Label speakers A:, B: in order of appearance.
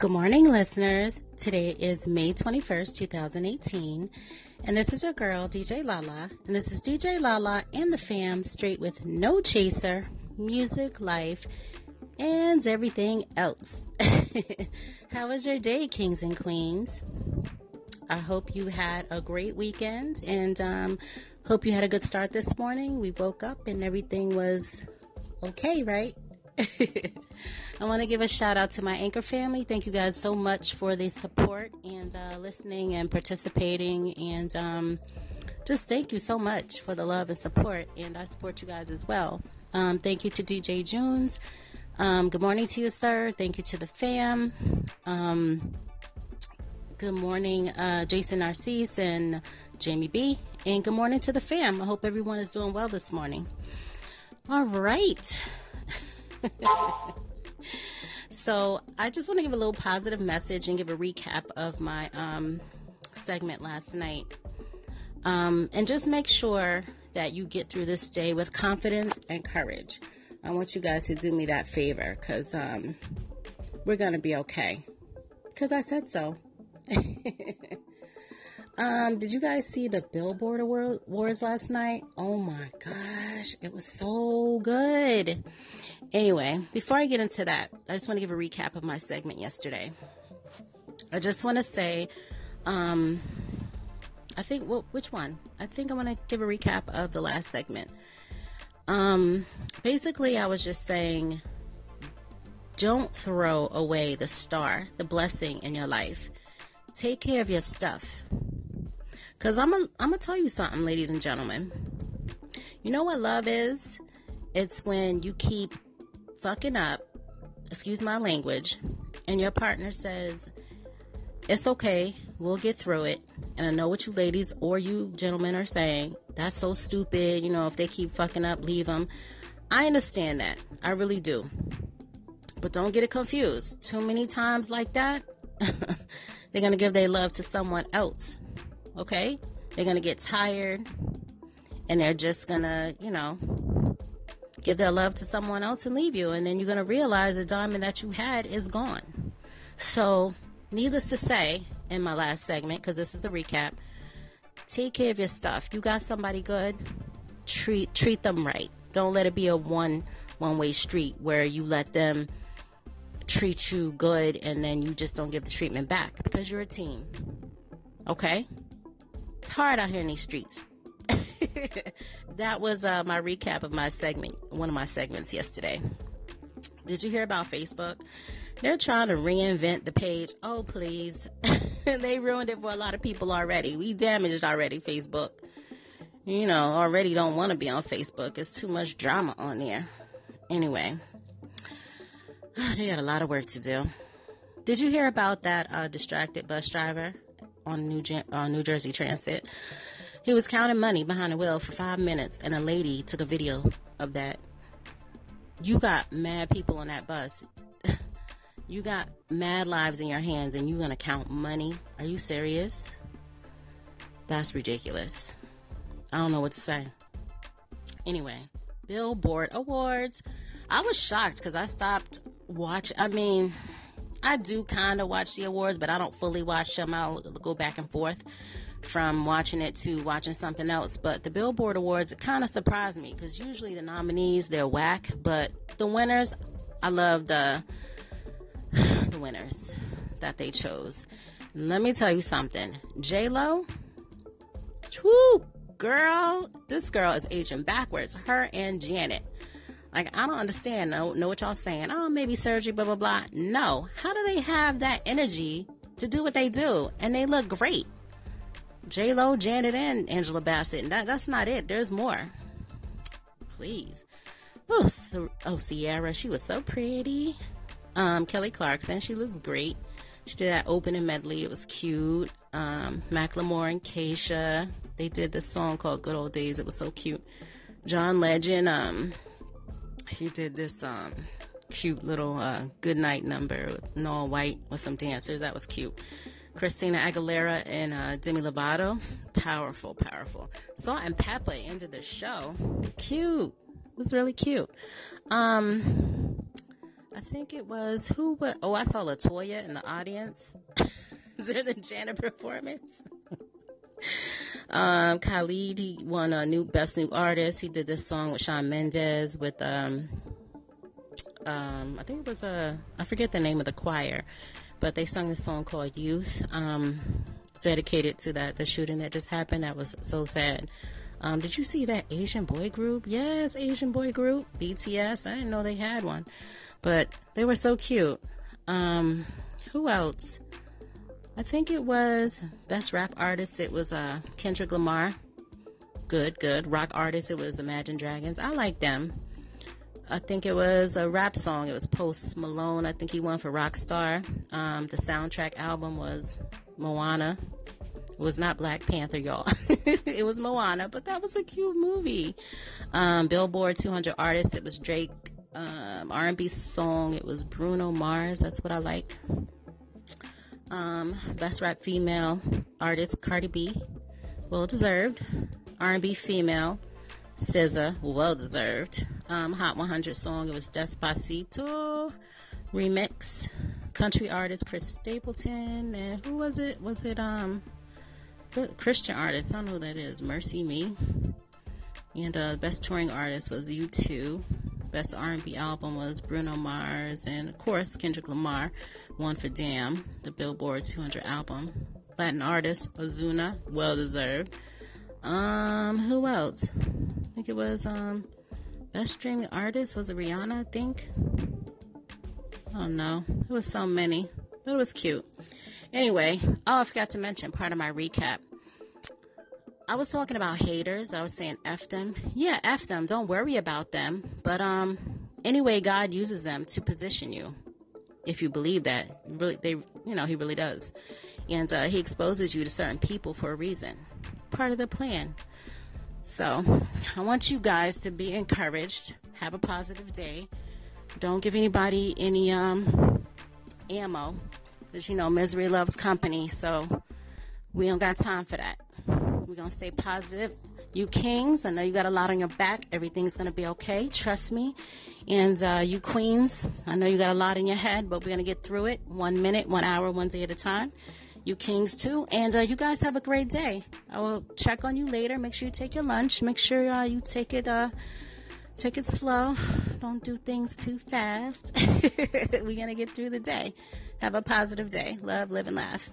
A: Good morning, listeners. Today is May 21st, 2018, and this is your girl, DJ Lala, and this is DJ Lala and the fam straight with no chaser, music, life, and everything else. How was your day, kings and queens? I hope you had a great weekend and um, hope you had a good start this morning. We woke up and everything was okay, right? I want to give a shout out to my anchor family. Thank you guys so much for the support and uh, listening and participating. And um, just thank you so much for the love and support. And I support you guys as well. Um, thank you to DJ Junes. Um, good morning to you, sir. Thank you to the fam. Um, good morning, uh, Jason Narcisse and Jamie B. And good morning to the fam. I hope everyone is doing well this morning. All right. so I just want to give a little positive message and give a recap of my um, segment last night. Um, and just make sure that you get through this day with confidence and courage. I want you guys to do me that favor because um, we're going to be okay. Because I said so. um, did you guys see the Billboard Awards last night? Oh my gosh, it was so good. Anyway, before I get into that, I just want to give a recap of my segment yesterday. I just want to say, um, I think, well, which one? I think I want to give a recap of the last segment. Um, basically, I was just saying, don't throw away the star, the blessing in your life. Take care of your stuff. Cause I'm gonna I'm gonna tell you something, ladies and gentlemen. You know what love is? It's when you keep fucking up, excuse my language, and your partner says, It's okay, we'll get through it. And I know what you ladies or you gentlemen are saying. That's so stupid. You know, if they keep fucking up, leave them. I understand that. I really do. But don't get it confused. Too many times like that, they're going to give their love to someone else. Okay? They're going to get tired and they're just going to, you know, give their love to someone else and leave you. And then you're going to realize the diamond that you had is gone. So, needless to say, in my last segment, because this is the recap, take care of your stuff. You got somebody good, treat treat them right. Don't let it be a one one way street where you let them treat you good and then you just don't give the treatment back because you're a team. Okay? It's hard out here in these streets. that was uh, my recap of my segment, one of my segments yesterday. Did you hear about Facebook? They're trying to reinvent the page. Oh, please. they ruined it for a lot of people already. We damaged already, Facebook. You know, already don't want to be on Facebook. It's too much drama on there. Anyway, they got a lot of work to do. Did you hear about that uh, distracted bus driver on New, uh, New Jersey Transit? He was counting money behind the wheel for five minutes, and a lady took a video of that. You got mad people on that bus. you got mad lives in your hands, and you're gonna count money? Are you serious? That's ridiculous. I don't know what to say. Anyway, Billboard Awards. I was shocked because I stopped watch. I mean, I do kind of watch the awards, but I don't fully watch them. I'll go back and forth from watching it to watching something else. But the Billboard Awards, kind of surprised me because usually the nominees, they're whack. But the winners, I love the, the winners that they chose. Let me tell you something. J-Lo, whoo, girl, this girl is aging backwards. Her and Janet. Like, I don't understand. Know, know what y'all saying. Oh, maybe surgery, blah, blah, blah. No. How do they have that energy to do what they do? And they look great. J Lo, Janet, and Angela Bassett. And that, that's not it. There's more. Please. Oh, so, oh, Ciara, she was so pretty. Um, Kelly Clarkson, she looks great. She did that opening medley. It was cute. Um, Macklemore and Kesha, they did this song called "Good Old Days." It was so cute. John Legend, um, he did this um cute little uh, good night number with all white with some dancers. That was cute. Christina Aguilera and uh, Demi Lovato. Powerful, powerful. Salt-N-Pepa ended the show. Cute. It was really cute. Um, I think it was who? But oh, I saw Latoya in the audience during the Janet performance. um, Khalid, he won a new best new artist. He did this song with Shawn Mendes with um, um, I think it was a I forget the name of the choir, but they sung this song called Youth. Um, dedicated to that the shooting that just happened. That was so sad. Um, did you see that Asian boy group? Yes, Asian boy group, BTS. I didn't know they had one, but they were so cute. Um, who else? I think it was best rap artist. It was uh, Kendrick Lamar. Good, good. Rock artist. It was Imagine Dragons. I like them. I think it was a rap song. It was Post Malone. I think he won for Rockstar. Um, the soundtrack album was Moana. It was not Black Panther, y'all. it was Moana, but that was a cute movie. Um, Billboard 200 artists. It was Drake. Um, R&B song. It was Bruno Mars. That's what I like. Um, best rap female artist Cardi B, well deserved. R&B female SZA, well deserved. Um, Hot 100 song. It was Despacito remix. Country artist Chris Stapleton and who was it? Was it um Christian artist? I don't know who that is. MercyMe. And uh, best touring artist was U2. Best R&B album was Bruno Mars, and of course Kendrick Lamar won for Damn, the Billboard 200 album. Latin artist Ozuna, well deserved. Um, who else? I think it was um, best streaming artist was it Rihanna? I think. I don't know. It was so many, but it was cute. Anyway, oh, I forgot to mention part of my recap. I was talking about haters. I was saying F them. Yeah, F them. Don't worry about them. But um anyway, God uses them to position you. If you believe that. Really they you know, he really does. And uh, he exposes you to certain people for a reason. Part of the plan. So, I want you guys to be encouraged. Have a positive day. Don't give anybody any um ammo. Because you know misery loves company, so we don't got time for that. We're to stay positive. You kings, I know you got a lot on your back. Everything's to be okay. Trust me. And uh, you queens, I know you got a lot in your head, but we're to get through it one minute, one hour, one day at a time. You kings too. And uh, you guys have a great day. I will check on you later. Make sure you take your lunch. Make sure uh, you take it. Uh, take it slow. Don't do things too fast. We're to get through the day. Have a positive day. Love, live, and laugh.